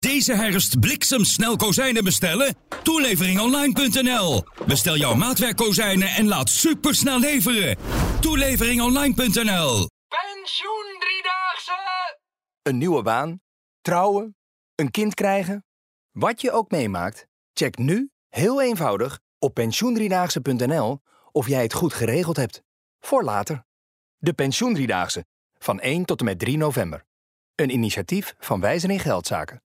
Deze herfst bliksemsnel kozijnen bestellen? Toeleveringonline.nl. Bestel jouw maatwerkkozijnen en laat supersnel leveren. Toeleveringonline.nl. Pensioen Driedaagse! Een nieuwe baan? Trouwen? Een kind krijgen? Wat je ook meemaakt, check nu, heel eenvoudig, op pensioendriedaagse.nl of jij het goed geregeld hebt. Voor later. De Pensioendriedaagse. Van 1 tot en met 3 november. Een initiatief van Wijzen in Geldzaken.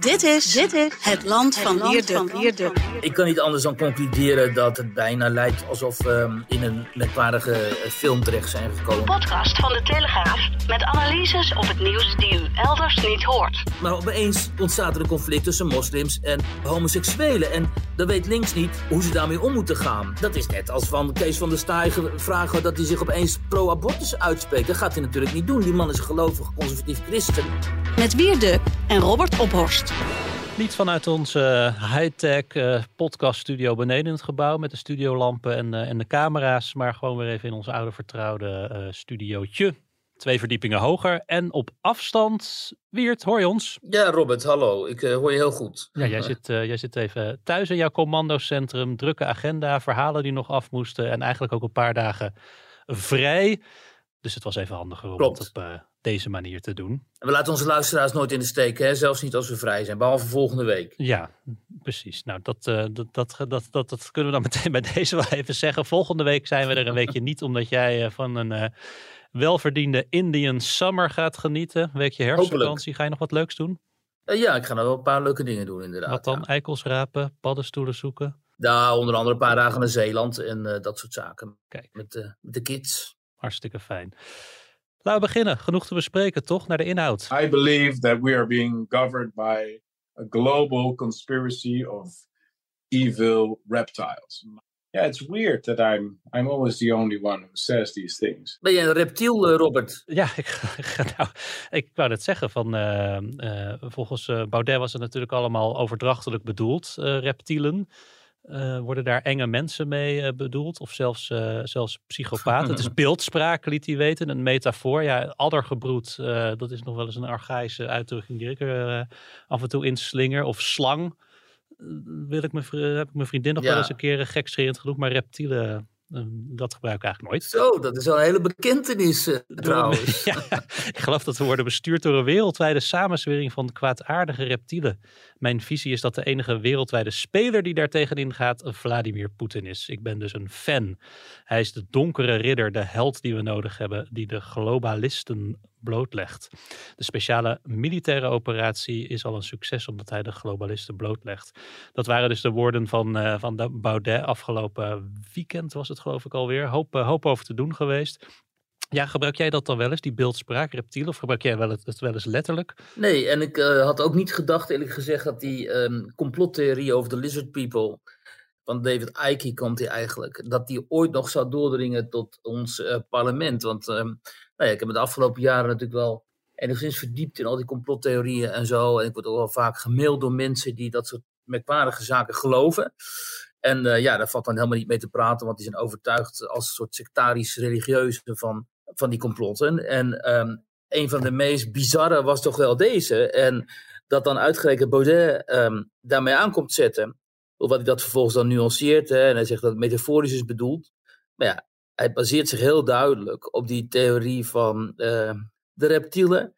Dit is, dit is het land van Wierde. Ik kan niet anders dan concluderen dat het bijna lijkt alsof we in een merkwaardige eh, film terecht zijn gekomen. Podcast van de Telegraaf met analyses op het nieuws die u elders niet hoort. Maar opeens ontstaat er een conflict tussen moslims en homoseksuelen. En dan weet links niet hoe ze daarmee om moeten gaan. Dat is net als van Kees van der Staaij vragen dat hij zich opeens pro-abortus uitspreekt. Dat gaat hij natuurlijk niet doen. Die man is een gelovig conservatief christen. Met Wierde en Robert Ophorst. Niet vanuit onze high-tech uh, podcaststudio beneden in het gebouw met de studiolampen en, uh, en de camera's, maar gewoon weer even in ons oude vertrouwde uh, studiootje. Twee verdiepingen hoger en op afstand. Wiert, hoor je ons? Ja, Robert, hallo. Ik hoor je heel goed. Ja, jij zit, jij zit even thuis in jouw commandocentrum. Drukke agenda, verhalen die nog af moesten en eigenlijk ook een paar dagen vrij. Dus het was even handiger om het op deze manier te doen. En we laten onze luisteraars nooit in de steek, hè? zelfs niet als we vrij zijn, behalve volgende week. Ja, precies. Nou, dat, uh, dat, dat, dat, dat, dat, kunnen we dan meteen bij deze wel even zeggen. Volgende week zijn we er een weekje niet, omdat jij uh, van een uh, welverdiende Indian Summer gaat genieten. Een weekje herfstvakantie. Ga je nog wat leuks doen? ja, ik ga nog wel een paar leuke dingen doen, inderdaad. Wat dan? Ja. Eikels rapen, paddenstoelen zoeken? Ja, onder andere een paar dagen naar Zeeland en dat soort zaken. Kijk. Met, met de kids. Hartstikke fijn. Laten we beginnen. Genoeg te bespreken, toch? Naar de inhoud. I believe that we are being governed by a global conspiracy of evil reptiles. Yeah, it's weird that I'm I'm always the only one who says these things. Ben je een reptiel, uh, Robert? Ja, ik, nou, ik wou het zeggen. Van, uh, uh, volgens Baudet was het natuurlijk allemaal overdrachtelijk bedoeld, reptielen. Uh, worden daar enge mensen mee uh, bedoeld? Of zelfs, uh, zelfs psychopaten? het is beeldspraak, liet hij weten. Een metafoor. Ja, addergebroed, dat is nog wel eens een archaïsche uitdrukking die ik er af en toe inslinger. Of slang. Wil ik mijn, heb ik mijn vriendin nog ja. wel eens een keer gekscherend genoemd. Maar reptielen, dat gebruik ik eigenlijk nooit. Zo, dat is wel een hele bekentenis uh, trouwens. ja, ik geloof dat we worden bestuurd door een wereldwijde samenzwering van kwaadaardige reptielen. Mijn visie is dat de enige wereldwijde speler die daar tegenin gaat Vladimir Poetin is. Ik ben dus een fan. Hij is de donkere ridder, de held die we nodig hebben, die de globalisten blootlegt. De speciale militaire operatie is al een succes omdat hij de globalisten blootlegt. Dat waren dus de woorden van, uh, van de Baudet afgelopen weekend was het geloof ik alweer. Hoop, uh, hoop over te doen geweest. Ja, gebruik jij dat dan wel eens, die beeldspraak, reptiel, of gebruik jij wel het, het wel eens letterlijk? Nee, en ik uh, had ook niet gedacht, eerlijk gezegd, dat die um, complottheorie over de lizard people van David Icke komt hij eigenlijk, dat die ooit nog zou doordringen tot ons parlement. Want um, nou ja, ik heb me de afgelopen jaren natuurlijk wel enigszins verdiept in al die complottheorieën en zo. En ik word ook wel vaak gemaild door mensen die dat soort merkwaardige zaken geloven. En uh, ja, daar valt dan helemaal niet mee te praten, want die zijn overtuigd als een soort sectarisch-religieuze van, van die complotten. En um, een van de meest bizarre was toch wel deze. En dat dan uitgerekend Baudet um, daarmee aankomt zetten. Wat hij dat vervolgens dan nuanceert. Hè, en hij zegt dat het metaforisch is bedoeld. Maar ja, hij baseert zich heel duidelijk op die theorie van uh, de reptielen.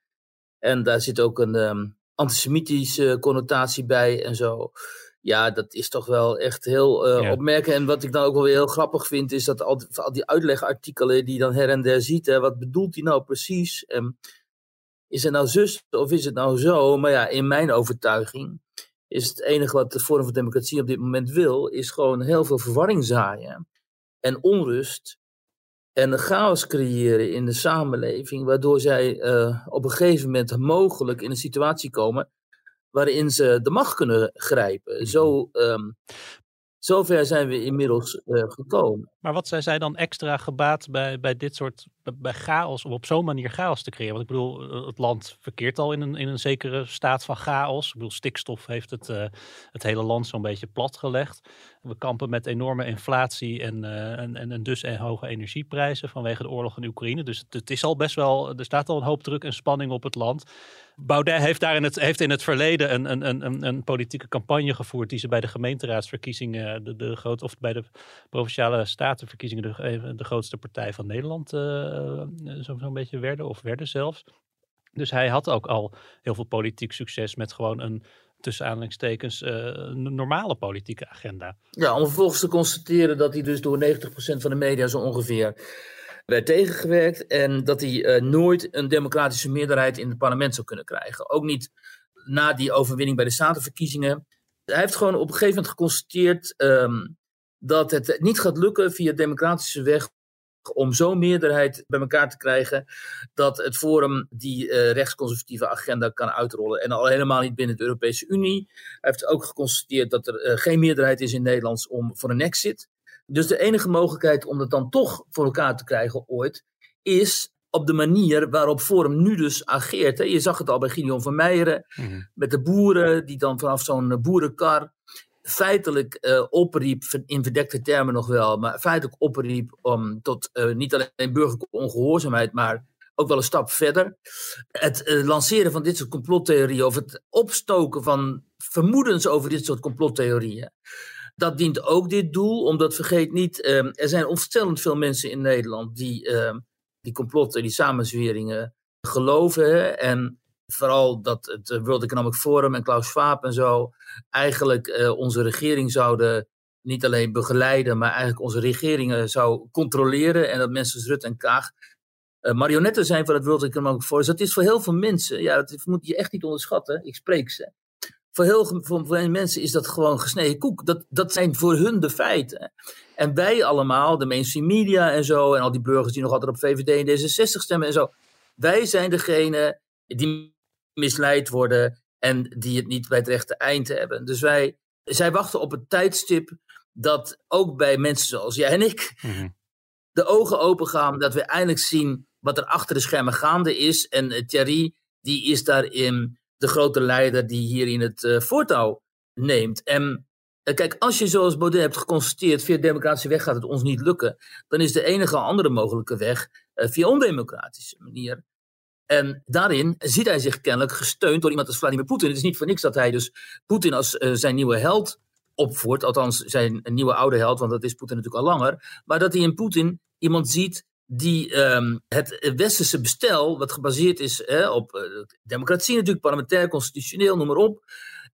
En daar zit ook een um, antisemitische connotatie bij en zo. Ja, dat is toch wel echt heel uh, ja. opmerkelijk. En wat ik dan ook wel weer heel grappig vind, is dat al die, al die uitlegartikelen die je dan her en der ziet, hè, wat bedoelt hij nou precies? Um, is het nou zus of is het nou zo? Maar ja, in mijn overtuiging is het enige wat de Forum voor Democratie op dit moment wil, is gewoon heel veel verwarring zaaien en onrust en een chaos creëren in de samenleving, waardoor zij uh, op een gegeven moment mogelijk in een situatie komen waarin ze de macht kunnen grijpen. Mhm. Zo, um, zover zijn we inmiddels uh, gekomen. Maar wat zijn zij dan extra gebaat bij, bij dit soort bij chaos, om op zo'n manier chaos te creëren? Want ik bedoel, eh, het land verkeert al in een, in een zekere staat van chaos. Ik bedoel, stikstof heeft het, uh, het hele land zo'n beetje platgelegd. We kampen met enorme inflatie en, uh, en, en, dus en hoge energieprijzen vanwege de oorlog in Oekraïne. Dus het, het, is al best wel, er staat al een hoop druk en spanning op het land. Baudet heeft daar in het, heeft in het verleden een, een, een, een politieke campagne gevoerd die ze bij de gemeenteraadsverkiezingen, de, de groot, of bij de provinciale statenverkiezingen, de, de grootste partij van Nederland uh, zo'n zo beetje werden, of werden zelfs. Dus hij had ook al heel veel politiek succes met gewoon een tussen aanhalingstekens uh, normale politieke agenda. Ja, om vervolgens te constateren dat hij dus door 90% van de media zo ongeveer werd tegengewerkt en dat hij uh, nooit een democratische meerderheid in het parlement zou kunnen krijgen. Ook niet na die overwinning bij de statenverkiezingen. Hij heeft gewoon op een gegeven moment geconstateerd um, dat het niet gaat lukken via democratische weg om zo'n meerderheid bij elkaar te krijgen dat het Forum die uh, rechtsconservatieve agenda kan uitrollen. En al helemaal niet binnen de Europese Unie. Hij heeft ook geconstateerd dat er uh, geen meerderheid is in Nederland om voor een exit. Dus de enige mogelijkheid om dat dan toch voor elkaar te krijgen ooit, is op de manier waarop Forum nu dus ageert. Hè. Je zag het al bij Gideon van Meijeren, mm met de boeren die dan vanaf zo'n boerenkar feitelijk uh, opriep, in verdekte termen nog wel, maar feitelijk opriep om tot uh, niet alleen burgerlijke ongehoorzaamheid, maar ook wel een stap verder. Het uh, lanceren van dit soort complottheorieën, of het opstoken van vermoedens over dit soort complottheorieën, dat dient ook dit doel, omdat vergeet niet, er zijn ontstellend veel mensen in Nederland die die complotten, die samenzweringen geloven. En vooral dat het World Economic Forum en Klaus Schwab en zo eigenlijk uh, onze regering zouden niet alleen begeleiden, maar eigenlijk onze regeringen zou controleren en dat mensen zoals Rutte en Kaag uh, marionetten zijn van het World Economic Forum. Dus dat is voor heel veel mensen, ja, dat moet je echt niet onderschatten, ik spreek ze. Voor heel veel mensen is dat gewoon gesneden koek. Dat, dat zijn voor hun de feiten. En wij allemaal, de mainstream media en zo, en al die burgers die nog altijd op VVD en D66 stemmen en zo, wij zijn degene die misleid worden en die het niet bij het rechte eind hebben. Dus wij, zij wachten op het tijdstip dat ook bij mensen zoals jij en ik mhm. de ogen open gaan, dat we eindelijk zien wat er achter de schermen gaande is. En uh, Thierry, die is daarin de grote leider die hier in het uh, voortouw neemt. En uh, kijk, als je zoals Baudet hebt geconstateerd, via democratische weg gaat het ons niet lukken, dan is de enige andere mogelijke weg via ondemocratische manier. En daarin ziet hij zich kennelijk gesteund door iemand als Vladimir Poetin. Het is niet voor niks dat hij dus Poetin als uh, zijn nieuwe held opvoert. Althans, zijn nieuwe oude held, want dat is Poetin natuurlijk al langer. Maar dat hij in Poetin iemand ziet die um, het westerse bestel, wat gebaseerd is hè, op uh, democratie natuurlijk, parlementair, constitutioneel, noem maar op,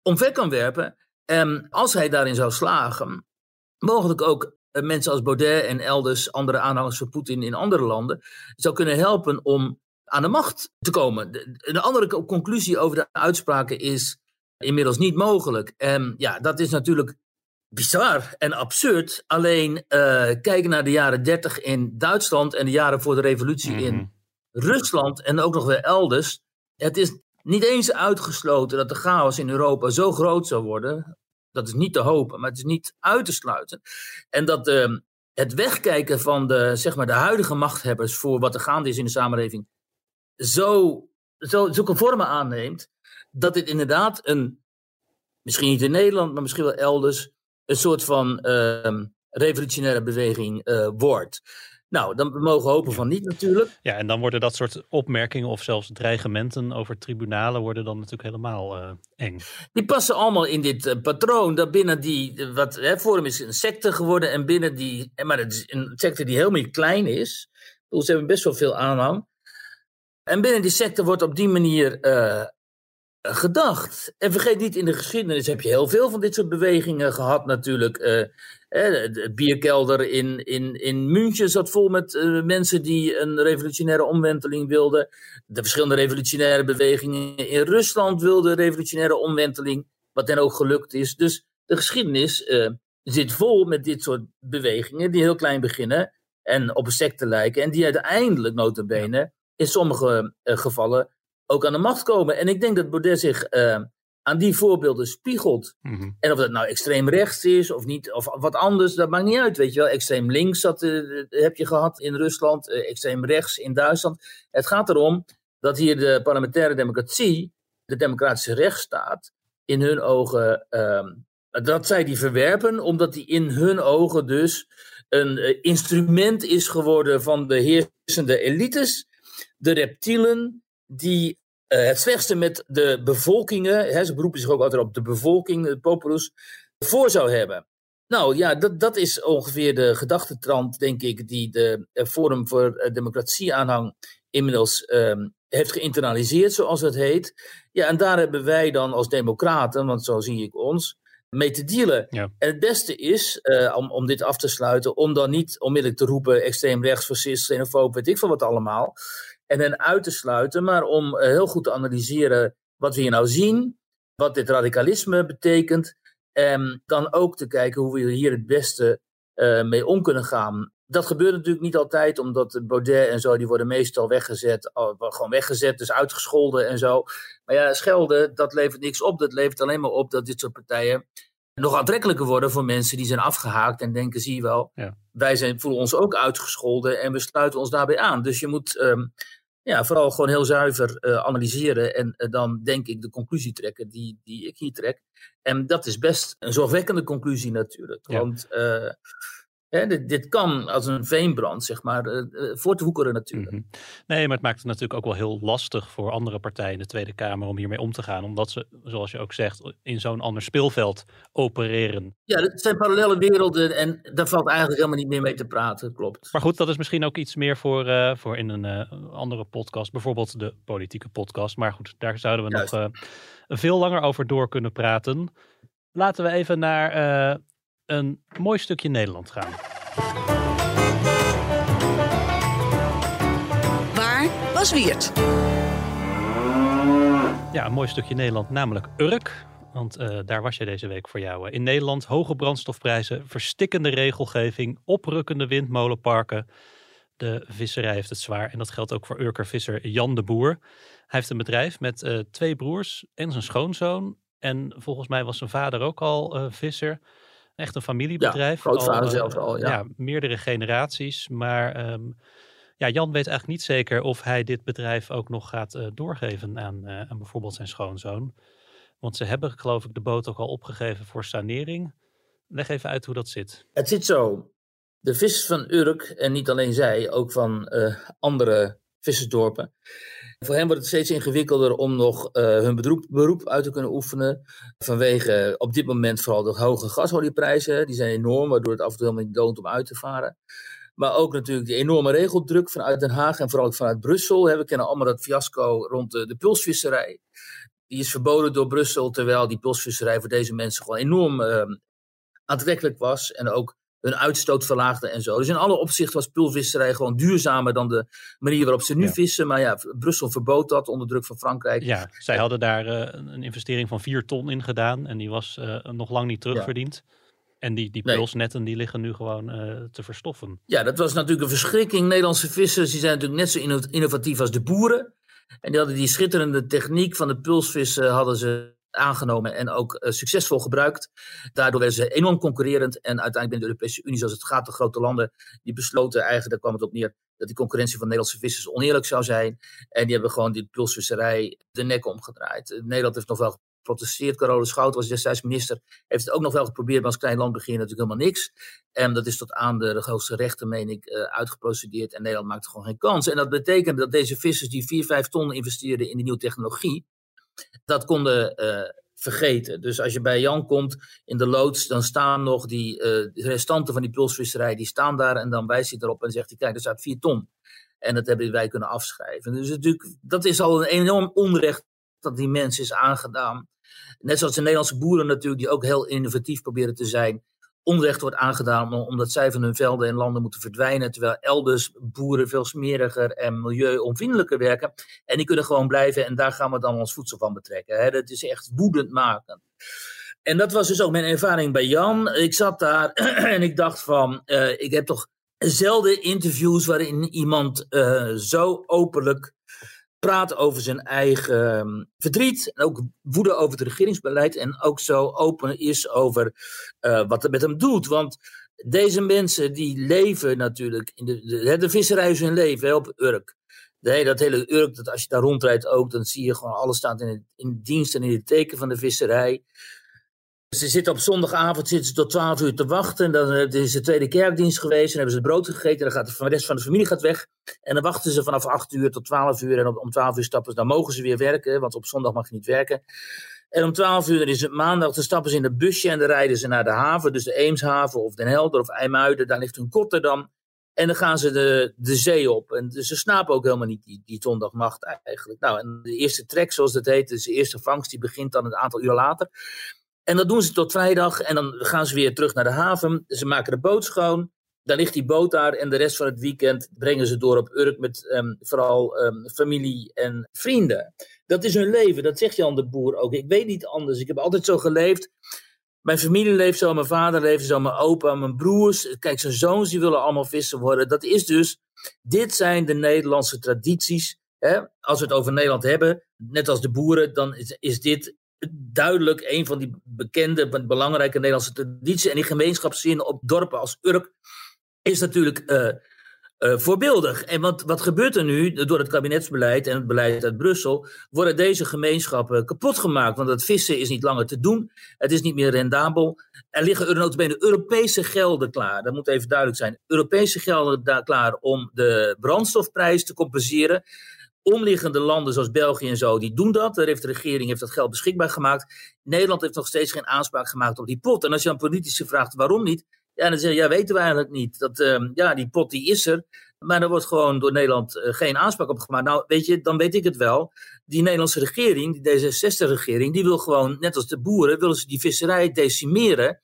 omver kan werpen. En als hij daarin zou slagen, mogelijk ook uh, mensen als Baudet en elders, andere aanhangers van Poetin in andere landen, zou kunnen helpen om aan de macht te komen. Een andere conclusie over de uitspraken is inmiddels niet mogelijk. En ja, dat is natuurlijk bizar en absurd. Alleen uh, kijken naar de jaren 30 in Duitsland en de jaren voor de revolutie in mhm. Rusland en ook nog weer elders. Het is niet eens uitgesloten dat de chaos in Europa zo groot zou worden. Dat is niet te hopen, maar het is niet uit te sluiten. En dat uh, het wegkijken van de, zeg maar, de huidige machthebbers voor wat er gaande is in de samenleving zo, zo, zulke vormen aanneemt, dat dit inderdaad een, misschien niet in Nederland, maar misschien wel elders, een soort van uh, revolutionaire beweging uh, wordt. Nou, dan mogen we hopen van niet natuurlijk. Ja, en dan worden dat soort opmerkingen of zelfs dreigementen over tribunalen worden dan natuurlijk helemaal uh, eng. Die passen allemaal in dit uh, patroon. Dat binnen die, wat hè, Forum is een secte geworden en binnen die, maar het is een secte die helemaal klein is. Ze hebben best wel veel aanhang. En binnen die sector wordt op die manier uh, gedacht. En vergeet niet, in de geschiedenis heb je heel veel van dit soort bewegingen gehad natuurlijk. Uh, de bierkelder in, in, in München zat vol met uh, mensen die een revolutionaire omwenteling wilden. De verschillende revolutionaire bewegingen in Rusland wilden revolutionaire omwenteling, wat hen ook gelukt is. Dus de geschiedenis zit vol met dit soort bewegingen die heel klein beginnen en op een secte lijken. En die uiteindelijk, notabene, in sommige gevallen ook aan de macht komen. En ik denk dat Baudet zich aan die voorbeelden spiegelt. Mhm. En of dat nou extreem rechts is of niet, of wat anders, dat maakt niet uit, weet je wel. Extreem links dat, eh, heb je gehad in Rusland, uh, extreem rechts in Duitsland. Het gaat erom dat hier de parlementaire democratie, de democratische rechtsstaat, in hun ogen, ehm, dat zij die verwerpen, omdat die in hun ogen dus een eh, instrument is geworden van de heersende elites, de reptielen, die uh, het slechtste met de bevolkingen, hè, ze beroepen zich ook altijd op de bevolking, de populus, voor zou hebben. Nou ja, dat, dat is ongeveer de gedachtetrand, denk ik, die de Forum voor eh, Democratie aanhang inmiddels um, heeft geïnternaliseerd, zoals het heet. Ja, en daar hebben wij dan als democraten, want zo zie ik ons, mee te dealen. Ja. En het beste is, uh, om, om dit af te sluiten, om dan niet onmiddellijk te roepen extreem rechts, fascist, xenofoob, weet ik van wat allemaal en hen uit te sluiten, maar om eh, heel goed te analyseren wat we hier nou zien, wat dit radicalisme betekent, en dan ook te kijken hoe we hier het beste uh, mee om kunnen gaan. Dat gebeurt natuurlijk niet altijd, omdat Baudet en zo, die worden meestal weggezet, gewoon weggezet, dus uitgescholden en zo. Maar ja, schelden, dat levert niks op. Dat levert alleen maar op dat dit soort partijen nog aantrekkelijker worden voor mensen die zijn afgehaakt en denken, zie je wel, ja. wij zijn, voelen ons ook uitgescholden en we sluiten ons daarbij aan. Dus je moet um, ja, vooral gewoon heel zuiver uh, analyseren en uh, dan denk ik de conclusie trekken die, die ik hier trek. En dat is best een zorgwekkende conclusie natuurlijk. Ja. Want uh, hè, dit, dit, kan als een veenbrand, zeg maar, voortwoekeren natuurlijk. Mm -hmm. Nee, maar het maakt het natuurlijk ook wel heel lastig voor andere partijen in de Tweede Kamer om hiermee om te gaan. Omdat ze, zoals je ook zegt, in zo'n ander speelveld opereren. Ja, het zijn parallele werelden en daar valt eigenlijk helemaal niet meer mee te praten, klopt. Maar goed, dat is misschien ook iets meer voor, uh, voor in een uh, andere podcast, bijvoorbeeld de politieke podcast. Maar goed, daar zouden we Juist. nog uh, veel langer over door kunnen praten. Laten we even naar een mooi stukje Nederland gaan. Waar was Wiert? Ja, een mooi stukje Nederland, namelijk Urk. Want uh, daar was je deze week voor jou. In Nederland hoge brandstofprijzen, verstikkende regelgeving, oprukkende windmolenparken. De visserij heeft het zwaar en dat geldt ook voor Urker-visser Jan de Boer. Hij heeft een bedrijf met uh, twee broers en zijn schoonzoon. En volgens mij was zijn vader ook al uh, visser. Echt een familiebedrijf. Ja, grootvader al, zelf al, ja. ja. Meerdere generaties. Maar um, ja, Jan weet eigenlijk niet zeker of hij dit bedrijf ook nog gaat uh, doorgeven aan, uh, aan bijvoorbeeld zijn schoonzoon. Want ze hebben geloof ik de boot ook al opgegeven voor sanering. Leg even uit hoe dat zit. Het zit zo. De vissers van Urk, en niet alleen zij, ook van uh, andere vissersdorpen. Voor hen wordt het steeds ingewikkelder om nog uh, hun beroep, beroep, uit te kunnen oefenen. Vanwege op dit moment vooral de hoge gasolieprijzen. Die zijn enorm, waardoor het af en toe helemaal niet loont om uit te varen. Maar ook natuurlijk die enorme regeldruk vanuit Den Haag en vooral ook vanuit Brussel. We kennen allemaal dat fiasco rond de, de pulsvisserij. Die is verboden door Brussel, terwijl die pulsvisserij voor deze mensen gewoon enorm uh, aantrekkelijk was. En ook hun uitstoot verlaagde en zo. Dus in alle opzichten was pulsvisserij gewoon duurzamer dan de manier waarop ze nu Ja. vissen. Maar ja, Brussel verbood dat onder druk van Frankrijk. Ja, zij hadden daar eh, een investering van 4 ton in gedaan. En die was eh, nog lang niet terugverdiend. En die, die pulsnetten die liggen nu gewoon eh, te verstoffen. Ja, dat was natuurlijk een verschrikking. Nederlandse vissers die zijn natuurlijk net zo inno- innovatief als de boeren. En die hadden die schitterende techniek van de pulsvissen hadden ze aangenomen en ook eh, succesvol gebruikt. Daardoor werden ze enorm concurrerend. En uiteindelijk binnen de Europese Unie, zoals het gaat, de grote landen, die besloten eigenlijk, daar kwam het op neer, dat die concurrentie van Nederlandse vissers oneerlijk zou zijn. En die hebben gewoon die pulsvisserij de nek omgedraaid. Eh, Nederland heeft nog wel geprotesteerd. Carola Schout was destijds minister. Heeft het ook nog wel geprobeerd, maar als klein land begin natuurlijk helemaal niks. En dat is tot aan de hoogste rechten, meen ik, eh, uitgeprocedeerd. En Nederland maakte gewoon geen kans. En dat betekende dat deze vissers die 4, 5 ton investeerden in die nieuwe technologie, dat konden eh, vergeten. Dus als je bij Jan komt in de loods, dan staan nog die eh, restanten van die pulsvisserij, die staan daar en dan wijst hij erop en zegt hij, kijk, er staat 4 ton. En dat hebben wij kunnen afschrijven. Dus natuurlijk, dat is al een enorm onrecht dat die mensen is aangedaan. Net zoals de Nederlandse boeren natuurlijk, die ook heel innovatief proberen te zijn. Onrecht wordt aangedaan om- omdat zij van hun velden en landen moeten verdwijnen. Terwijl elders boeren veel smeriger en milieuonvriendelijker werken. En die kunnen gewoon blijven en daar gaan we dan ons voedsel van betrekken. Hè. Dat is echt woedend maken. En dat was dus ook mijn ervaring bij Jan. Ik zat daar en ik dacht van, eh, ik heb toch zelden interviews waarin iemand uh, zo openlijk praat over zijn eigen um, verdriet. En ook woede over het regeringsbeleid. En ook zo open is over uh, wat het met hem doet. Want deze mensen die leven natuurlijk. In de, de, de visserij is hun leven hè, op Urk. Nee, dat hele Urk, dat als je daar rondrijdt ook, dan zie je gewoon alles staat in, in dienst en in het teken van de visserij. Ze zitten op zondagavond zitten ze tot 12 uur te wachten. En dan eh, is de tweede kerkdienst geweest. En hebben ze brood gegeten. En dan gaat de rest van de familie gaat weg. En dan wachten ze vanaf 8 uur tot 12 uur. En om 12 uur stappen ze. Dan mogen ze weer werken. Want op zondag mag je niet werken. En om 12 uur is het maandag. Dan stappen ze in een busje. En dan rijden ze naar de haven. Dus de Eemshaven of Den Helder of IJmuiden. Daar ligt hun Rotterdam. En dan gaan ze de, de zee op. En dus ze snapen ook helemaal niet die, die zondagnacht eigenlijk. Nou, en de eerste trek, zoals dat heet, dus de eerste vangst, die begint dan een aantal uur later. En dat doen ze tot vrijdag. En dan gaan ze weer terug naar de haven. Ze maken de boot schoon. Dan ligt die boot daar. En de rest van het weekend brengen ze door op Urk met um, vooral um, familie en vrienden. Dat is hun leven. Dat zegt Jan de Boer ook. Ik weet niet anders. Ik heb altijd zo geleefd. Mijn familie leeft zo, mijn vader leeft zo, mijn opa, mijn broers. Kijk, zijn zoons die willen allemaal vissen worden. Dat is dus, dit zijn de Nederlandse tradities. Hè? Als we het over Nederland hebben, net als de boeren, dan is, is dit duidelijk een van die bekende, belangrijke Nederlandse tradities. En die gemeenschapszin op dorpen als Urk is natuurlijk uh, uh, voorbeeldig. En wat, wat gebeurt er nu door het kabinetsbeleid en het beleid uit Brussel? Worden deze gemeenschappen kapot gemaakt? Want het vissen is niet langer te doen. Het is niet meer rendabel. Er liggen er Europese gelden klaar. Dat moet even duidelijk zijn. Europese gelden daar klaar om de brandstofprijs te compenseren omliggende landen zoals België en zo, die doen dat. Heeft de regering heeft dat geld beschikbaar gemaakt. Nederland heeft nog steeds geen aanspraak gemaakt op die pot. En als je aan politici vraagt waarom niet, ja, dan zeggen ja, weten we eigenlijk niet. Dat, uh, ja, die pot die is er, maar er wordt gewoon door Nederland uh, geen aanspraak op gemaakt. Nou, weet je, dan weet ik het wel. Die Nederlandse regering, die D66-regering, die wil gewoon, net als de boeren, willen ze die visserij decimeren.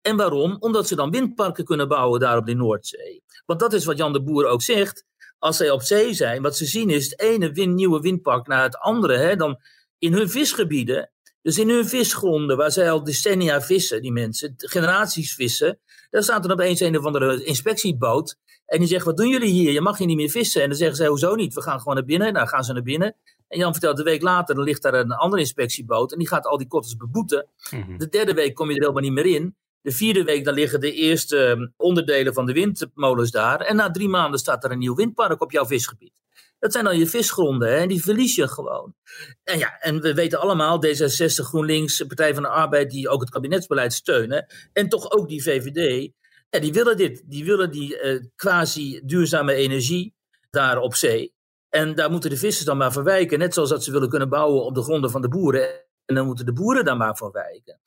En waarom? Omdat ze dan windparken kunnen bouwen daar op de Noordzee. Want dat is wat Jan de Boer ook zegt als zij op zee zijn, wat ze zien is het ene nieuwe windpark naar het andere. Hè, dan in hun visgebieden, dus in hun visgronden, waar zij al decennia vissen, die mensen, generaties vissen, daar staat er opeens een of andere inspectieboot. En die zegt, wat doen jullie hier? Je mag hier niet meer vissen. En dan zeggen zij, hoezo niet? We gaan gewoon naar binnen. Nou, gaan ze naar binnen. En Jan vertelt, een week later, dan ligt daar een andere inspectieboot. En die gaat al die kotters beboeten. Mhm. De derde week kom je er helemaal niet meer in. De vierde week dan liggen de eerste ehm, onderdelen van de windmolens daar. En na drie maanden staat er een nieuw windpark op jouw visgebied. Dat zijn dan je visgronden hè, en die verlies je gewoon. En ja, en we weten allemaal, D66, GroenLinks, Partij van de Arbeid, die ook het kabinetsbeleid steunen. En toch ook die VVD. Ja, die willen dit. Die willen die uh, quasi duurzame energie daar op zee. En daar moeten de vissers dan maar verwijken. Net zoals dat ze willen kunnen bouwen op de gronden van de boeren. En dan moeten de boeren daar maar voor wijken.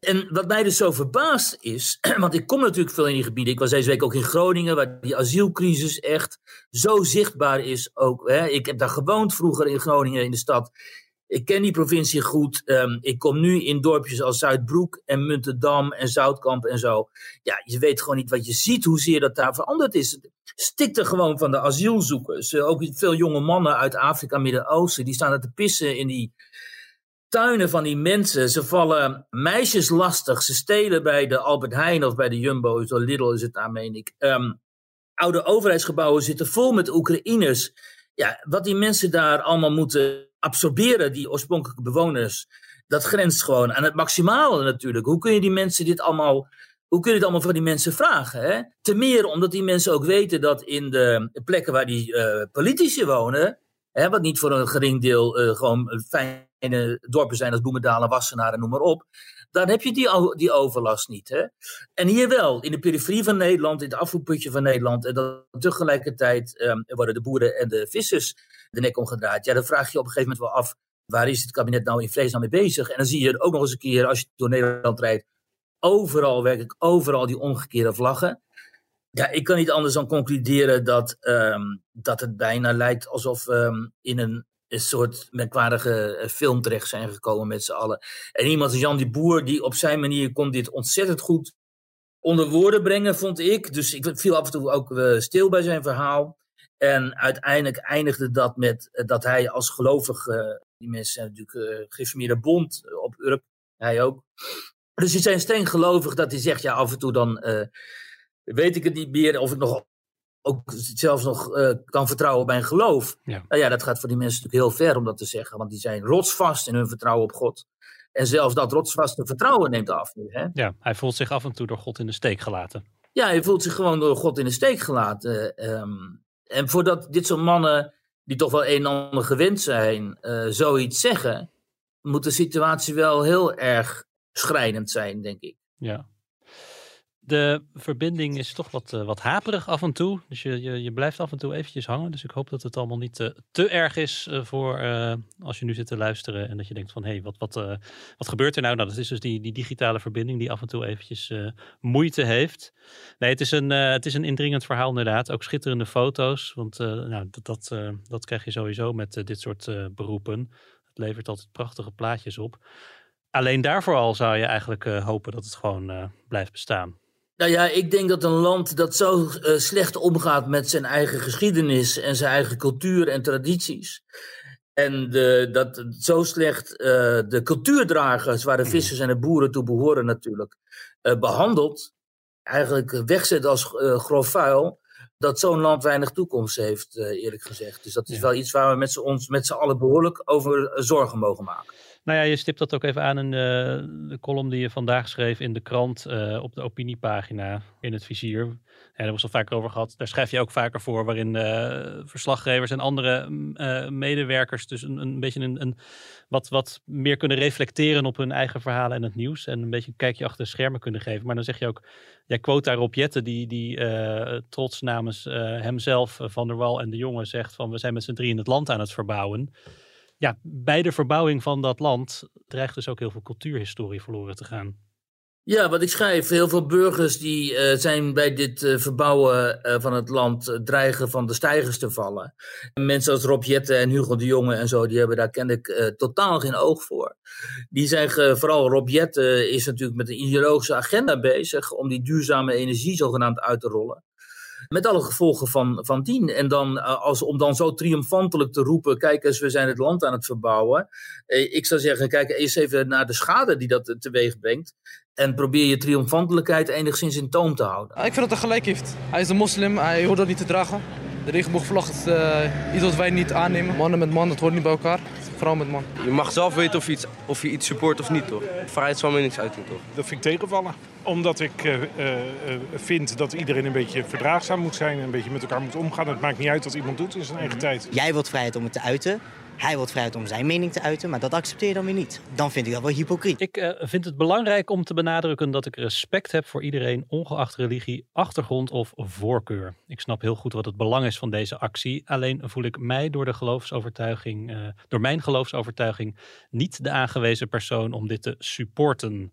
En wat mij dus zo verbaast is, want ik kom natuurlijk veel in die gebieden. Ik was deze week ook in Groningen, waar die asielcrisis echt zo zichtbaar is ook. Hè. Ik heb daar gewoond vroeger in Groningen, in de stad. Ik ken die provincie goed. Um, ik kom nu in dorpjes als Zuidbroek en Muntendam en Zoutkamp en zo. Ja, je weet gewoon niet wat je ziet, hoezeer dat daar veranderd is. Stikt er gewoon van de asielzoekers. Ook veel jonge mannen uit Afrika, Midden-Oosten, die staan er te pissen in die tuinen van die mensen. Ze vallen meisjes lastig. Ze stelen bij de Albert Heijn of bij de Jumbo. Zo Lidl is het daar, meen ik. Um, oude overheidsgebouwen zitten vol met Oekraïners. Ja, wat die mensen daar allemaal moeten absorberen, die oorspronkelijke bewoners, dat grenst gewoon aan het maximale natuurlijk. Hoe kun je die mensen dit allemaal, hoe kun je dit allemaal van die mensen vragen? Hè? Te meer omdat die mensen ook weten dat in de plekken waar die uh, politici wonen, wat niet voor een gering deel uh, gewoon fijn kleine dorpen zijn als Bloemendaal, Wassenaar en noem maar op. Dan heb je die, die overlast niet. Hè? En hier wel, in de periferie van Nederland, in het afvoerputje van Nederland. En dan tegelijkertijd um, worden de boeren en de vissers de nek omgedraaid. Ja, dan vraag je op een gegeven moment wel af, waar is het kabinet nou in vlees mee bezig? En dan zie je ook nog eens een keer, als je door Nederland rijdt, overal, werkelijk overal die omgekeerde vlaggen. Ja, ik kan niet anders dan concluderen dat, um, dat het bijna lijkt alsof um, in een een soort merkwaardige eh, film terecht zijn gekomen met z'n allen. En iemand als Jan die Boer, die op zijn manier kon dit ontzettend goed onder woorden brengen, vond ik. Dus ik viel af en toe ook uh, stil bij zijn verhaal. En uiteindelijk eindigde dat met uh, dat hij als gelovige, die mensen zijn natuurlijk uh, gereformeerde bond op Urk, hij ook. Dus die zijn streng gelovig dat hij zegt, ja af en toe dan weet ik het niet meer of ik nog ook zelfs nog eh, kan vertrouwen bij een geloof. Ja. Nou ja, dat gaat voor die mensen natuurlijk heel ver om dat te zeggen, want die zijn rotsvast in hun vertrouwen op God. En zelfs dat rotsvaste vertrouwen neemt af nu. Hè? Ja, hij voelt zich af en toe door God in de steek gelaten. Ja, hij voelt zich gewoon door God in de steek gelaten. ehm. en voordat dit soort mannen, die toch wel een en ander gewend zijn, eh, zoiets zeggen, moet de situatie wel heel erg schrijnend zijn, denk ik. Ja. De verbinding is toch wat, eh, wat haperig af en toe. Dus je, je, je blijft af en toe eventjes hangen. Dus ik hoop dat het allemaal niet te, te erg is eh, voor eh, als je nu zit te luisteren. En dat je denkt van, hé, hey, wat, wat, eh, wat gebeurt er nou? Nou, dat is dus die, die digitale verbinding die af en toe eventjes eh, moeite heeft. Nee, het is, een, eh, het is een indringend verhaal inderdaad. Ook schitterende foto's. Want eh, nou, dat, dat, eh, dat krijg je sowieso met eh, dit soort eh, beroepen. Het levert altijd prachtige plaatjes op. Alleen daarvoor al zou je eigenlijk eh, hopen dat het gewoon eh, blijft bestaan. Nou ja, ik denk dat een land dat zo eh, slecht omgaat met zijn eigen geschiedenis en zijn eigen cultuur en tradities. En de, dat zo slecht eh, de cultuurdragers, waar de vissers en de boeren toe behoren natuurlijk, eh, behandelt. Eigenlijk wegzet als grof vuil. Dat zo'n land weinig toekomst heeft, eerlijk gezegd. Dus dat is Ja. wel iets waar we met z'n, ons met z'n allen behoorlijk over zorgen mogen maken. Nou ja, je stipt dat ook even aan in de, de column die je vandaag schreef in de krant eh, op de opiniepagina in het vizier. Ja, daar het al vaker over gehad. Daar schrijf je ook vaker voor, waarin eh, verslaggevers en andere mm, eh, medewerkers dus een, een beetje een, een, wat, wat meer kunnen reflecteren op hun eigen verhalen en het nieuws. En een beetje een kijkje achter de schermen kunnen geven. Maar dan zeg je ook, jij quote daar Rob Jetten, die, die eh, trots namens eh, hemzelf, eh, Van der Wal en de jongen zegt van we zijn met z'n drieën het land aan het verbouwen ja, bij de verbouwing van dat land dreigt dus ook heel veel cultuurhistorie verloren te gaan. Ja, wat ik schrijf, heel veel burgers die eh, zijn bij dit eh, verbouwen eh, van het land dreigen van de stijgers te vallen. En mensen als Rob Jette en Hugo de Jonge en zo, die hebben daar kennelijk totaal geen oog voor. Die zeggen, vooral Rob Jette is natuurlijk met een ideologische agenda bezig om die duurzame energie zogenaamd uit te rollen. Met alle gevolgen van, van dien. En dan, eh, als, om dan zo triomfantelijk te roepen: kijk eens, we zijn het land aan het verbouwen. Eh, ik zou zeggen: kijk eens even naar de schade die dat teweeg brengt. En probeer je triomfantelijkheid enigszins in toom te houden. Ik vind dat hij gelijk heeft. Hij is een moslim, hij hoort dat niet te dragen. De regenboogvlag is eh, iets wat wij niet aannemen. Mannen met man, dat hoort niet bij elkaar. Vrouw met man. Je mag zelf weten of je iets, of je iets support of niet, toch? Vrijheid van meningsuiting, toch? Dat vind ik tegenvallen. Omdat ik eh, eh, eh, vind dat iedereen een beetje verdraagzaam moet zijn en een beetje met elkaar moet omgaan. Het maakt niet uit wat iemand doet in zijn eigen tijd. Jij wilt vrijheid om het te uiten. Hij wil vrijheid om zijn mening te uiten, maar dat accepteer je dan weer niet. Dan vind ik dat wel hypocriet. Ik eh, vind het belangrijk om te benadrukken dat ik respect heb voor iedereen, ongeacht religie, achtergrond of voorkeur. Ik snap heel goed wat het belang is van deze actie. Alleen voel ik mij door de geloofsovertuiging, eh, door mijn geloofsovertuiging, niet de aangewezen persoon om dit te supporten.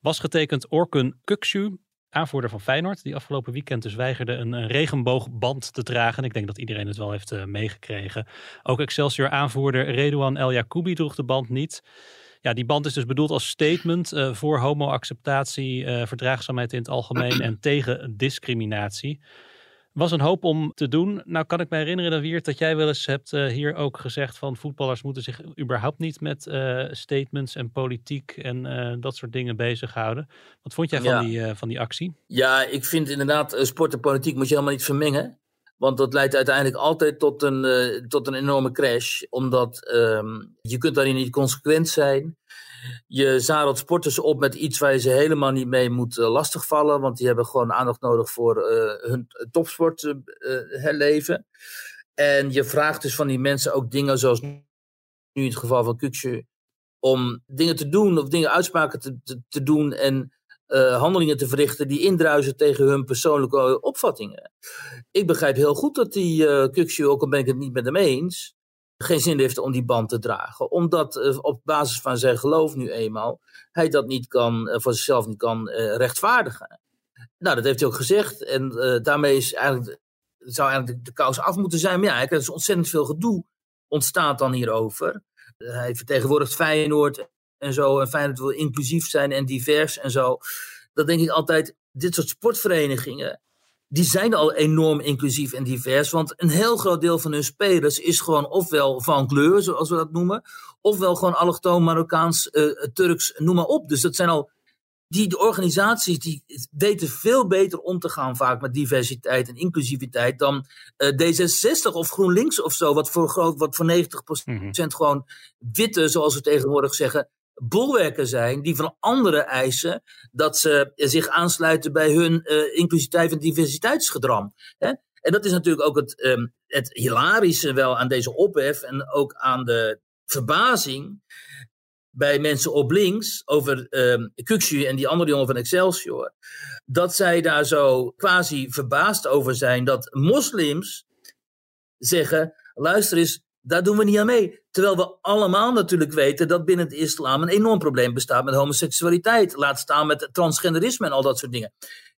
Was getekend Orkun Kuksu, aanvoerder van Feyenoord, die afgelopen weekend dus weigerde een, regenboogband te dragen. Ik denk dat iedereen het wel heeft eh, meegekregen. Ook Excelsior-aanvoerder Redouan El Yacoubi droeg de band niet. Ja, die band is dus bedoeld als statement eh, voor homo-acceptatie, eh, verdraagzaamheid in het algemeen en tegen discriminatie. Was een hoop om te doen. Nou kan ik me herinneren, Wiert, dat jij wel eens hebt eh, hier ook gezegd van voetballers moeten zich überhaupt niet met eh, statements en politiek en eh, dat soort dingen bezighouden. Wat vond jij van, die, van die actie? Ja, ik vind inderdaad, sport en politiek moet je helemaal niet vermengen. Want dat leidt uiteindelijk altijd tot een, tot een enorme crash. Omdat ehm, je kunt daarin niet consequent zijn. Je zadelt sporters op met iets waar je ze helemaal niet mee moet eh, lastigvallen. Want die hebben gewoon aandacht nodig voor eh, hun topsportleven. en je vraagt dus van die mensen ook dingen zoals nu in het geval van Kuksje. Om dingen te doen of dingen uitspraken te, te, doen en eh, handelingen te verrichten die indruisen tegen hun persoonlijke opvattingen. Ik begrijp heel goed dat die uh, ook al ben ik het niet met hem eens, geen zin heeft om die band te dragen. Omdat uh, op basis van zijn geloof nu eenmaal hij dat niet kan, uh, voor zichzelf niet kan uh, rechtvaardigen. Nou, dat heeft hij ook gezegd. En daarmee is eigenlijk, zou eigenlijk de kous af moeten zijn. Maar ja, er is ontzettend veel gedoe ontstaat dan hierover. hij vertegenwoordigt Feyenoord en zo. En Feyenoord wil inclusief zijn en divers en zo. Dat denk ik altijd, dit soort sportverenigingen, die zijn al enorm inclusief en divers. Want een heel groot deel van hun spelers is gewoon ofwel van kleur, zoals we dat noemen. Ofwel gewoon allochtoon, Marokkaans, uh, Turks, noem maar op. Dus dat zijn al die de organisaties die weten veel beter om te gaan vaak met diversiteit en inclusiviteit dan uh, D66 of GroenLinks of zo, wat voor, groot, wat voor 90% mm gewoon witte, zoals we tegenwoordig zeggen, bolwerken zijn die van anderen eisen dat ze zich aansluiten bij hun uh, inclusiviteit en diversiteitsgedram. Hè? En dat is natuurlijk ook het, um, het hilarische wel aan deze ophef en ook aan de verbazing bij mensen op links over um, en die andere jongen van Excelsior, dat zij daar zo quasi verbaasd over zijn dat moslims zeggen, luister eens, daar doen we niet aan mee. Terwijl we allemaal natuurlijk weten dat binnen het islam een enorm probleem bestaat met homoseksualiteit. Laat staan met transgenderisme en al dat soort dingen.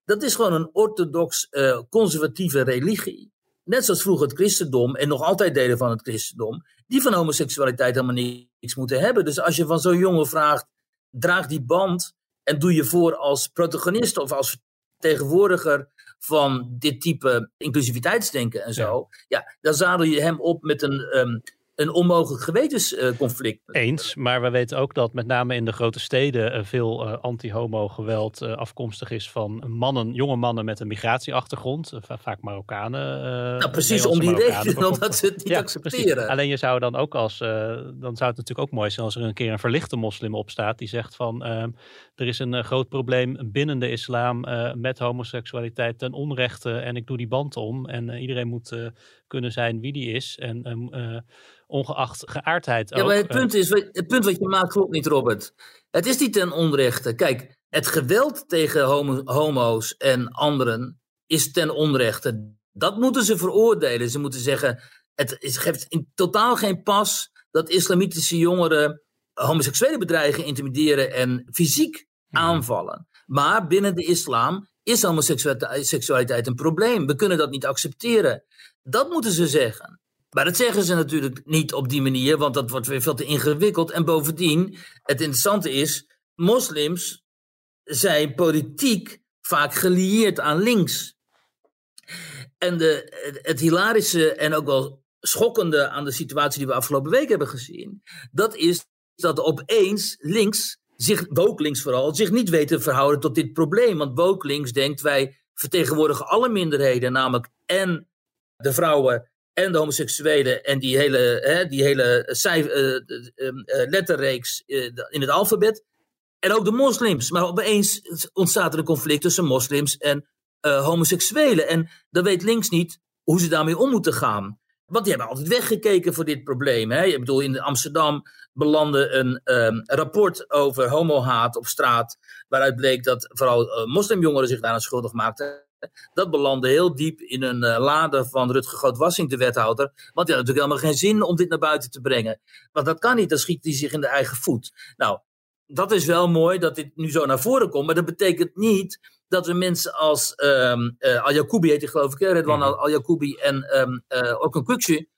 Dat is gewoon een orthodox uh, conservatieve religie. Net zoals vroeger het christendom en nog altijd delen van het christendom. Die van homoseksualiteit helemaal niks moeten hebben. Dus als je van zo'n jongen vraagt, draag die band en doe je voor als protagonist of als vertegenwoordiger van dit type inclusiviteitsdenken en zo. Ja, dan zadel je hem op met een, um, een onmogelijk gewetensconflict. Eens, maar we weten ook dat met name in de grote steden eh, veel uh, anti-homo geweld uh, afkomstig is van mannen, jonge mannen met een migratieachtergrond, vaak Marokkanen. nou, precies om die reden, omdat ze het niet ja, accepteren. Precies. Alleen je zou dan ook als, dan zou het natuurlijk ook mooi zijn als er een keer een verlichte moslim opstaat die zegt van ehm, er is een groot probleem binnen de islam met homoseksualiteit ten onrechte en ik doe die band om en iedereen moet kunnen zijn wie die is en ehm, ongeacht geaardheid ja, maar het punt, is, het punt wat je maakt klopt niet, Robert. Het is niet ten onrechte. Kijk, het geweld tegen homo, homo's en anderen is ten onrechte. Dat moeten ze veroordelen. Ze moeten zeggen, het geeft in totaal geen pas dat islamitische jongeren homoseksuele bedreigen, intimideren en fysiek aanvallen. Maar binnen de islam is homoseksualiteit een probleem. We kunnen dat niet accepteren. Dat moeten ze zeggen. Maar dat zeggen ze natuurlijk niet op die manier, want dat wordt weer veel te ingewikkeld. En bovendien, het interessante is, moslims zijn politiek vaak gelieerd aan links. En de, het hilarische en ook wel schokkende aan de situatie die we afgelopen week hebben gezien, dat is dat opeens links, zich, woke links vooral, zich niet weten verhouden tot dit probleem. Want woke links denkt wij vertegenwoordigen alle minderheden, namelijk en de vrouwen en de homoseksuelen en die hele, hè, die hele cijfer, uh, uh, letterreeks in het alfabet. En ook de moslims. Maar opeens ontstaat er een conflict tussen moslims en homoseksuelen. En dan weet links niet hoe ze daarmee om moeten gaan. Want die hebben altijd weggekeken voor dit probleem. Hè? Ik bedoel, in Amsterdam belandde een um, rapport over homohaat op straat. Waaruit bleek dat vooral moslimjongeren zich daar aan schuldig maakten. Dat belandde heel diep in een uh, lade van Rutger Groot-Wassing, de wethouder. Want die had natuurlijk helemaal geen zin om dit naar buiten te brengen. Want dat kan niet, dan schiet hij zich in de eigen voet. Nou, dat is wel mooi dat dit nu zo naar voren komt. Maar dat betekent niet dat we mensen als um, uh, Al-Yacoubi, heet hij geloof ik, Redwan mm Al-Yacoubi en um, uh, ook een Kukje,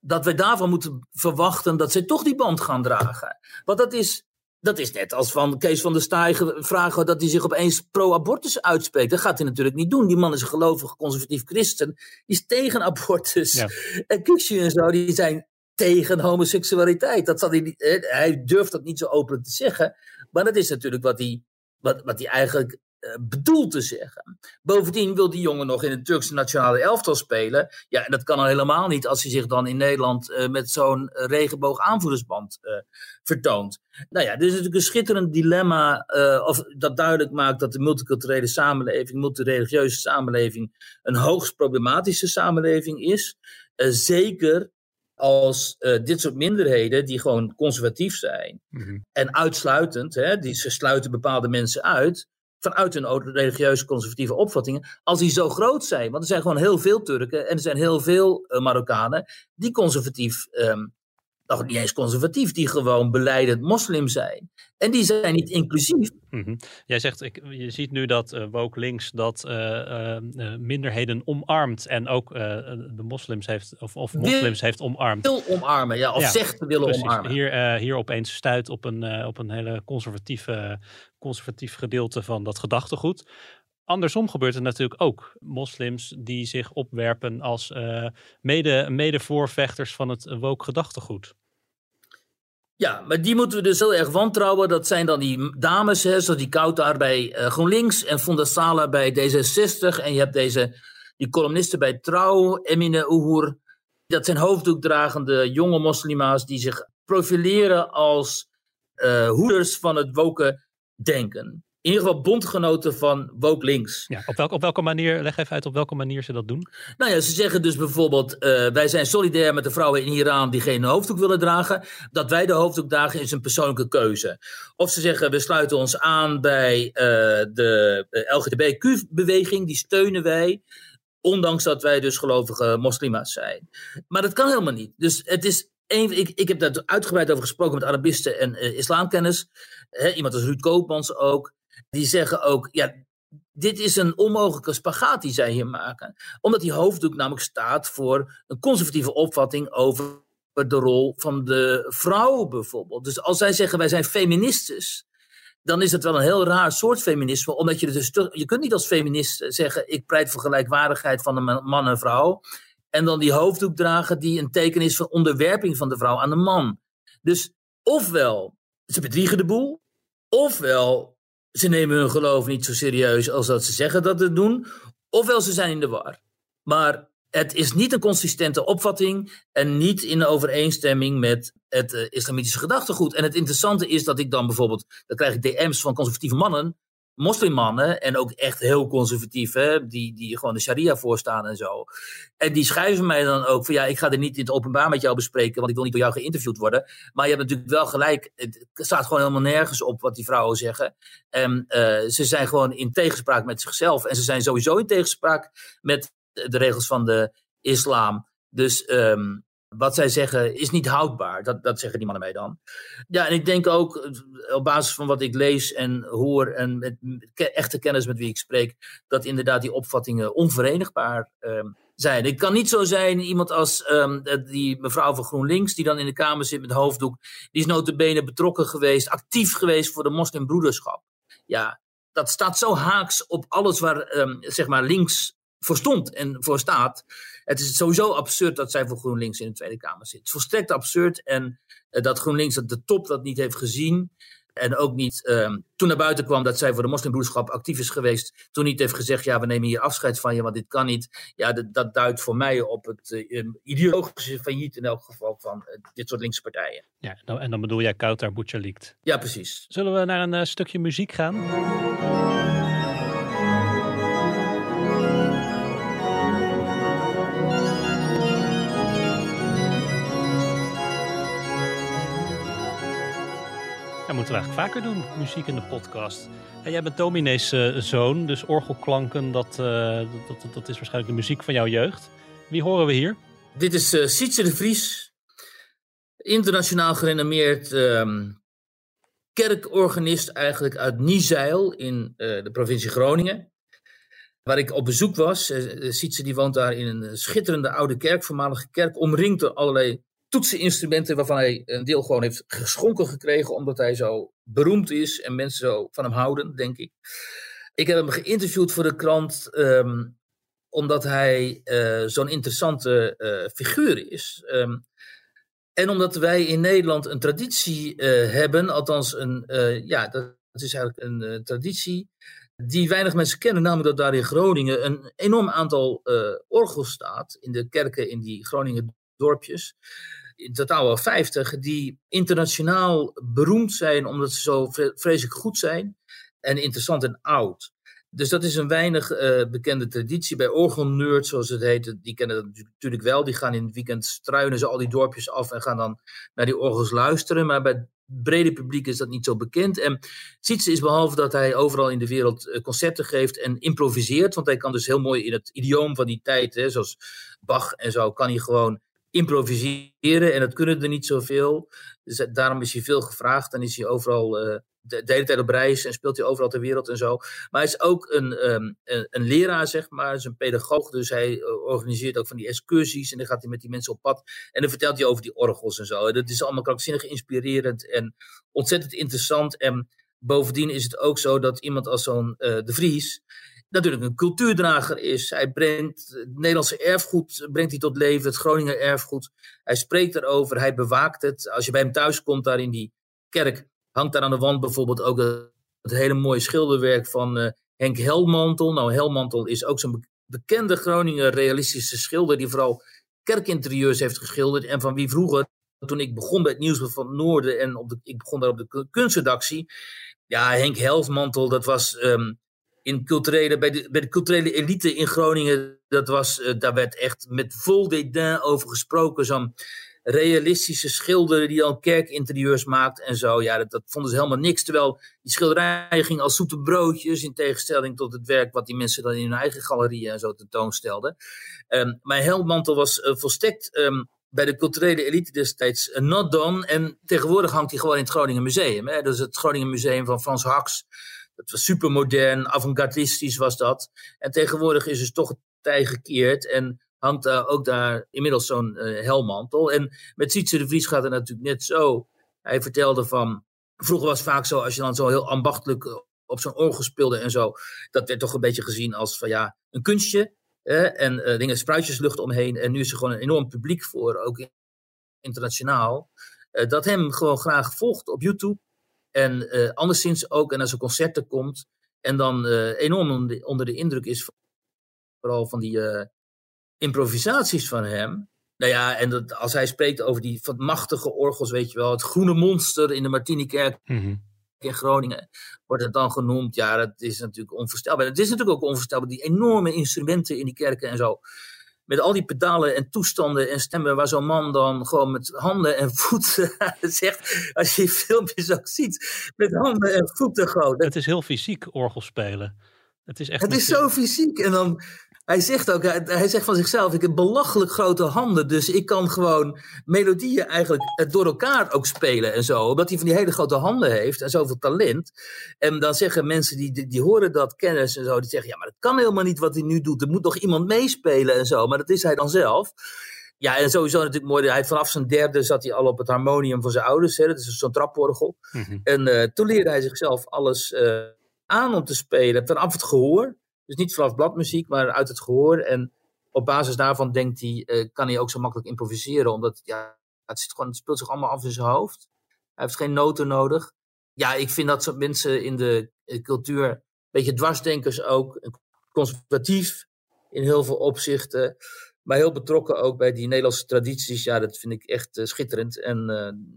dat wij daarvan moeten verwachten dat zij toch die band gaan dragen. Want dat is dat is net als van Kees van der Staaij vragen dat hij zich opeens pro-abortus uitspreekt. Dat gaat hij natuurlijk niet doen. Die man is een gelovig conservatief christen. Die is tegen abortus. Ja. En Kuksje en zo, die zijn tegen homoseksualiteit. Dat zal hij, niet, hij durft dat niet zo openlijk te zeggen. Maar dat is natuurlijk wat hij, wat, wat hij eigenlijk uh, bedoelt te zeggen. Bovendien wil die jongen nog in het Turkse nationale elftal spelen. Ja, en dat kan al helemaal niet als hij zich dan in Nederland uh, met zo'n regenboog aanvoerdersband uh, vertoont. Nou ja, dit is natuurlijk een schitterend dilemma. of dat duidelijk maakt dat de multiculturele samenleving, multireligieuze samenleving, een hoogst problematische samenleving is. zeker als uh, dit soort minderheden, die gewoon conservatief zijn mm -hmm. en uitsluitend, hè, die, ze sluiten bepaalde mensen uit, vanuit hun religieuze conservatieve opvattingen, als die zo groot zijn. Want er zijn gewoon heel veel Turken en er zijn heel veel uh, Marokkanen die conservatief, um, nog niet eens conservatief, die gewoon beleidend moslim zijn. En die zijn niet inclusief. Mm -hmm. Jij zegt, ik, je ziet nu dat uh, woke links dat uh, uh, minderheden omarmt en ook de moslims heeft, of, of moslims heeft omarmd. Wil omarmen, ja, of ja, zegt te willen precies. omarmen. Hier, hier opeens stuit op een, op een hele conservatieve, conservatief gedeelte van dat gedachtegoed. Andersom gebeurt het natuurlijk ook. Moslims die zich opwerpen als mede, mede voorvechters van het woke gedachtegoed. Ja, maar die moeten we dus heel erg wantrouwen. Dat zijn dan die dames, hè, zoals die Kautar bij uh, GroenLinks en Fonda Sala bij D66. En je hebt deze, die columnisten bij Trouw, Emine Uhur. Dat zijn hoofddoekdragende jonge moslima's die zich profileren als uh, hoeders van het woke denken in ieder geval bondgenoten van Woke Links. Ja, op, welke, op welke manier, leg even uit op welke manier ze dat doen. Nou ja, ze zeggen dus bijvoorbeeld, uh, wij zijn solidair met de vrouwen in Iran die geen hoofddoek willen dragen. Dat wij de hoofddoek dragen is een persoonlijke keuze. Of ze zeggen, we sluiten ons aan bij uh, de LGTBQ-beweging, die steunen wij. Ondanks dat wij dus gelovige moslima's zijn. Maar dat kan helemaal niet. Dus het is een, ik, ik heb daar uitgebreid over gesproken met Arabisten en uh, islamkennis. He, iemand als Ruud Koopmans ook die zeggen ook, ja, dit is een onmogelijke spagaat die zij hier maken. Omdat die hoofddoek namelijk staat voor een conservatieve opvatting over de rol van de vrouw bijvoorbeeld. Dus als zij zeggen wij zijn feministes, dan is het wel een heel raar soort feminisme. Omdat je dus je kunt niet als feminist zeggen ik pleit voor gelijkwaardigheid van een man en vrouw. En dan die hoofddoek dragen die een teken is van onderwerping van de vrouw aan de man. Dus ofwel ze bedriegen de boel, ofwel ze nemen hun geloof niet zo serieus als dat ze zeggen dat ze doen, ofwel ze zijn in de war. Maar het is niet een consistente opvatting en niet in overeenstemming met het uh, islamitische gedachtegoed. En het interessante is dat ik dan bijvoorbeeld, dan krijg ik DM's van conservatieve mannen moslimmannen en ook echt heel conservatief, hè, die, die gewoon de sharia voorstaan en zo. En die schrijven mij dan ook van ja, ik ga er niet in het openbaar met jou bespreken, want ik wil niet door jou geïnterviewd worden. Maar je hebt natuurlijk wel gelijk, het staat gewoon helemaal nergens op wat die vrouwen zeggen. En uh, ze zijn gewoon in tegenspraak met zichzelf en ze zijn sowieso in tegenspraak met de regels van de islam. Dus um, wat zij zeggen is niet houdbaar. Dat, dat zeggen die mannen mij dan. Ja, en ik denk ook op basis van wat ik lees en hoor en met echte kennis met wie ik spreek, dat inderdaad die opvattingen onverenigbaar um, zijn. Het kan niet zo zijn, iemand als um, die mevrouw van GroenLinks, die dan in de Kamer zit met hoofddoek, die is notabene betrokken geweest, actief geweest voor de moslimbroederschap. Ja, dat staat zo haaks op alles waar um, zeg maar links voor stond en voor staat. Het is sowieso absurd dat zij voor GroenLinks in de Tweede Kamer zit. Het is volstrekt absurd en uh, dat GroenLinks dat de top dat niet heeft gezien. En ook niet um, toen naar buiten kwam dat zij voor de moslimbroederschap actief is geweest. Toen niet heeft gezegd, ja, we nemen hier afscheid van je, want dit kan niet. Ja, dat, dat duidt voor mij op het uh, ideologische failliet in elk geval van uh, dit soort linkse partijen. Ja, nou, en dan bedoel jij Kautar Butchalikt. Ja, precies. Zullen we naar een stukje muziek gaan? Moeten eigenlijk vaker doen, muziek in de podcast. En jij bent Dominees uh, zoon, dus orgelklanken, dat, uh, dat, dat, dat, is waarschijnlijk de muziek van jouw jeugd. Wie horen we hier? Dit is uh, Sietse de Vries, internationaal gerenommeerd um, kerkorganist eigenlijk uit Niezeil in de provincie Groningen. Waar ik op bezoek was. Sietse die woont daar in een schitterende oude kerk, voormalige kerk, omringd door allerlei toetseninstrumenten waarvan hij een deel gewoon heeft geschonken gekregen, omdat hij zo beroemd is en mensen zo van hem houden, denk ik. Ik heb hem geïnterviewd voor de krant um, omdat hij uh, zo'n interessante uh, figuur is. Um, en omdat wij in Nederland een traditie uh, hebben, althans een, ja, dat is eigenlijk een traditie die weinig mensen kennen, namelijk dat daar in Groningen een enorm aantal orgels staat in de kerken in die Groningen dorpjes in totaal wel 50, die internationaal beroemd zijn omdat ze zo vreselijk goed zijn en interessant en oud. Dus dat is een weinig uh, bekende traditie. Bij orgelnerds, zoals het heet, die kennen dat natuurlijk wel. Die gaan in het weekend struinen ze al die dorpjes af en gaan dan naar die orgels luisteren. Maar bij het brede publiek is dat niet zo bekend. En Sietse is behalve dat hij overal in de wereld concerten geeft en improviseert, want hij kan dus heel mooi in het idioom van die tijd, hè, zoals Bach en zo, kan hij gewoon improviseren en dat kunnen er niet zoveel. Dus daarom is hij veel gevraagd en is hij overal uh, de, hele tijd op reis en speelt hij overal ter wereld en zo. Maar hij is ook een, um, een, leraar, zeg maar, is een pedagoog, dus hij organiseert ook van die excursies en dan gaat hij met die mensen op pad en dan vertelt hij over die orgels en zo. En dat is allemaal krankzinnig inspirerend en ontzettend interessant en bovendien is het ook zo dat iemand als zo'n uh, De Vries natuurlijk een cultuurdrager is. Hij brengt het Nederlandse erfgoed brengt hij tot leven, het Groninger erfgoed. Hij spreekt erover, hij bewaakt het. Als je bij hem thuis komt, daar in die kerk, hangt daar aan de wand bijvoorbeeld ook het, hele mooie schilderwerk van uh, Henk Helmantel. Nou, Helmantel is ook zo'n bekende Groninger realistische schilder die vooral kerkinterieurs heeft geschilderd en van wie vroeger, toen ik begon bij het Nieuws van Noorden en op de, ik begon daar op de kunstredactie, ja, Henk Helmantel, dat was ehm, in culturele, bij, de, bij de culturele elite in Groningen, dat was, uh, daar werd echt met vol dédain over gesproken. Zo'n realistische schilder die al kerkinterieurs maakt en zo. Ja, dat, dat, vonden ze helemaal niks. Terwijl die schilderijen gingen als zoete broodjes in tegenstelling tot het werk wat die mensen dan in hun eigen galerieën en zo tentoonstelden. Um, maar Helmantel was uh, volstrekt um, bij de culturele elite destijds uh, not done. En tegenwoordig hangt hij gewoon in het Groningen Museum. Hè? Dat is het Groningen Museum van Frans Haks. Dat was supermodern, avant-gardistisch was dat. En tegenwoordig is dus toch het tij gekeerd en hangt ook daar inmiddels zo'n uh, helmantel. En met Sietse de Vries gaat het natuurlijk net zo. Hij vertelde van, vroeger was het vaak zo, als je dan zo heel ambachtelijk eh, op zo'n orgel speelde en zo, dat werd toch een beetje gezien als van ja, een kunstje. en uh, dingen, spruitjeslucht omheen. En nu is er gewoon een enorm publiek voor, ook internationaal. Dat hem gewoon graag volgt op YouTube. En uh, anderszins ook, en als er concerten komt, en dan uh, enorm onder de, indruk is, vooral van die uh, improvisaties van hem. Nou ja, en dat, als hij spreekt over die machtige orgels, weet je wel, het groene monster in de Martinikerk mm -hmm. in Groningen, wordt het dan genoemd. Ja, dat is natuurlijk onvoorstelbaar. Het is natuurlijk ook onvoorstelbaar, die enorme instrumenten in die kerken en zo met al die pedalen en toestanden en stemmen, waar zo'n man dan gewoon met handen en voeten zegt, als je filmpjes ook ziet, met handen en voeten gewoon. Het is heel fysiek orgelspelen. Het is echt. Het is zo fysiek. En dan, hij zegt ook, hij, hij, zegt van zichzelf, ik heb belachelijk grote handen, dus ik kan gewoon melodieën eigenlijk door elkaar ook spelen en zo. Omdat hij van die hele grote handen heeft en zoveel talent. En dan zeggen mensen die, die, die horen dat, kennis en zo, die zeggen, ja, maar dat kan helemaal niet wat hij nu doet. Er moet nog iemand meespelen en zo, maar dat is hij dan zelf. Ja, en sowieso natuurlijk mooi. Hij, vanaf zijn derde zat hij al op het harmonium van zijn ouders. Hè, dat is zo'n traporgel. Mm -hmm. En uh, toen leerde hij zichzelf alles uh, aan om te spelen. Vanaf het gehoor. Dus niet vanaf bladmuziek, maar uit het gehoor. En op basis daarvan denkt hij, uh, kan hij ook zo makkelijk improviseren. Omdat ja, het, zit gewoon, het speelt zich allemaal af in zijn hoofd. Hij heeft geen noten nodig. Ja, ik vind dat mensen in de cultuur, een beetje dwarsdenkers ook, conservatief in heel veel opzichten. Maar heel betrokken ook bij die Nederlandse tradities. Ja, dat vind ik echt uh, schitterend. En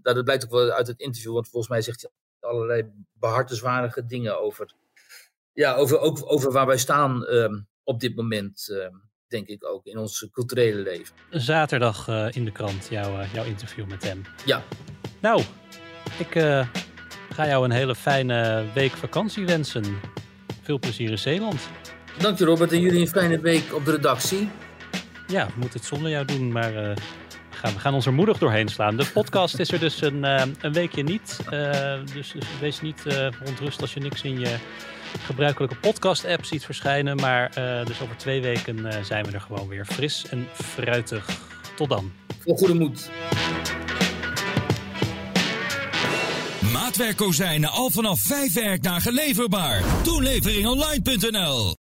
dat blijkt ook wel uit het interview, want volgens mij zegt hij allerlei behartenswaardige dingen over ja, over, ook over waar wij staan um, op dit moment, um, denk ik ook, in ons culturele leven. Zaterdag uh, in de krant, jouw, uh, jouw interview met hem. Ja. Nou, ik uh, ga jou een hele fijne week vakantie wensen. Veel plezier in Zeeland. Dank je Robert en jullie een fijne week op de redactie. Ja, we moeten het zonder jou doen, maar gaan, we gaan ons er moedig doorheen slaan. De podcast is er dus een, een weekje niet. dus, dus, wees niet verontrust als je niks in je gebruikelijke podcast-app ziet verschijnen. Maar uh, dus over twee weken uh, zijn we er gewoon weer fris en fruitig. Tot dan. Vol goede moed. Maatwerkkozijnen al vanaf vijf werkdagen leverbaar. Toeleveringonline.nl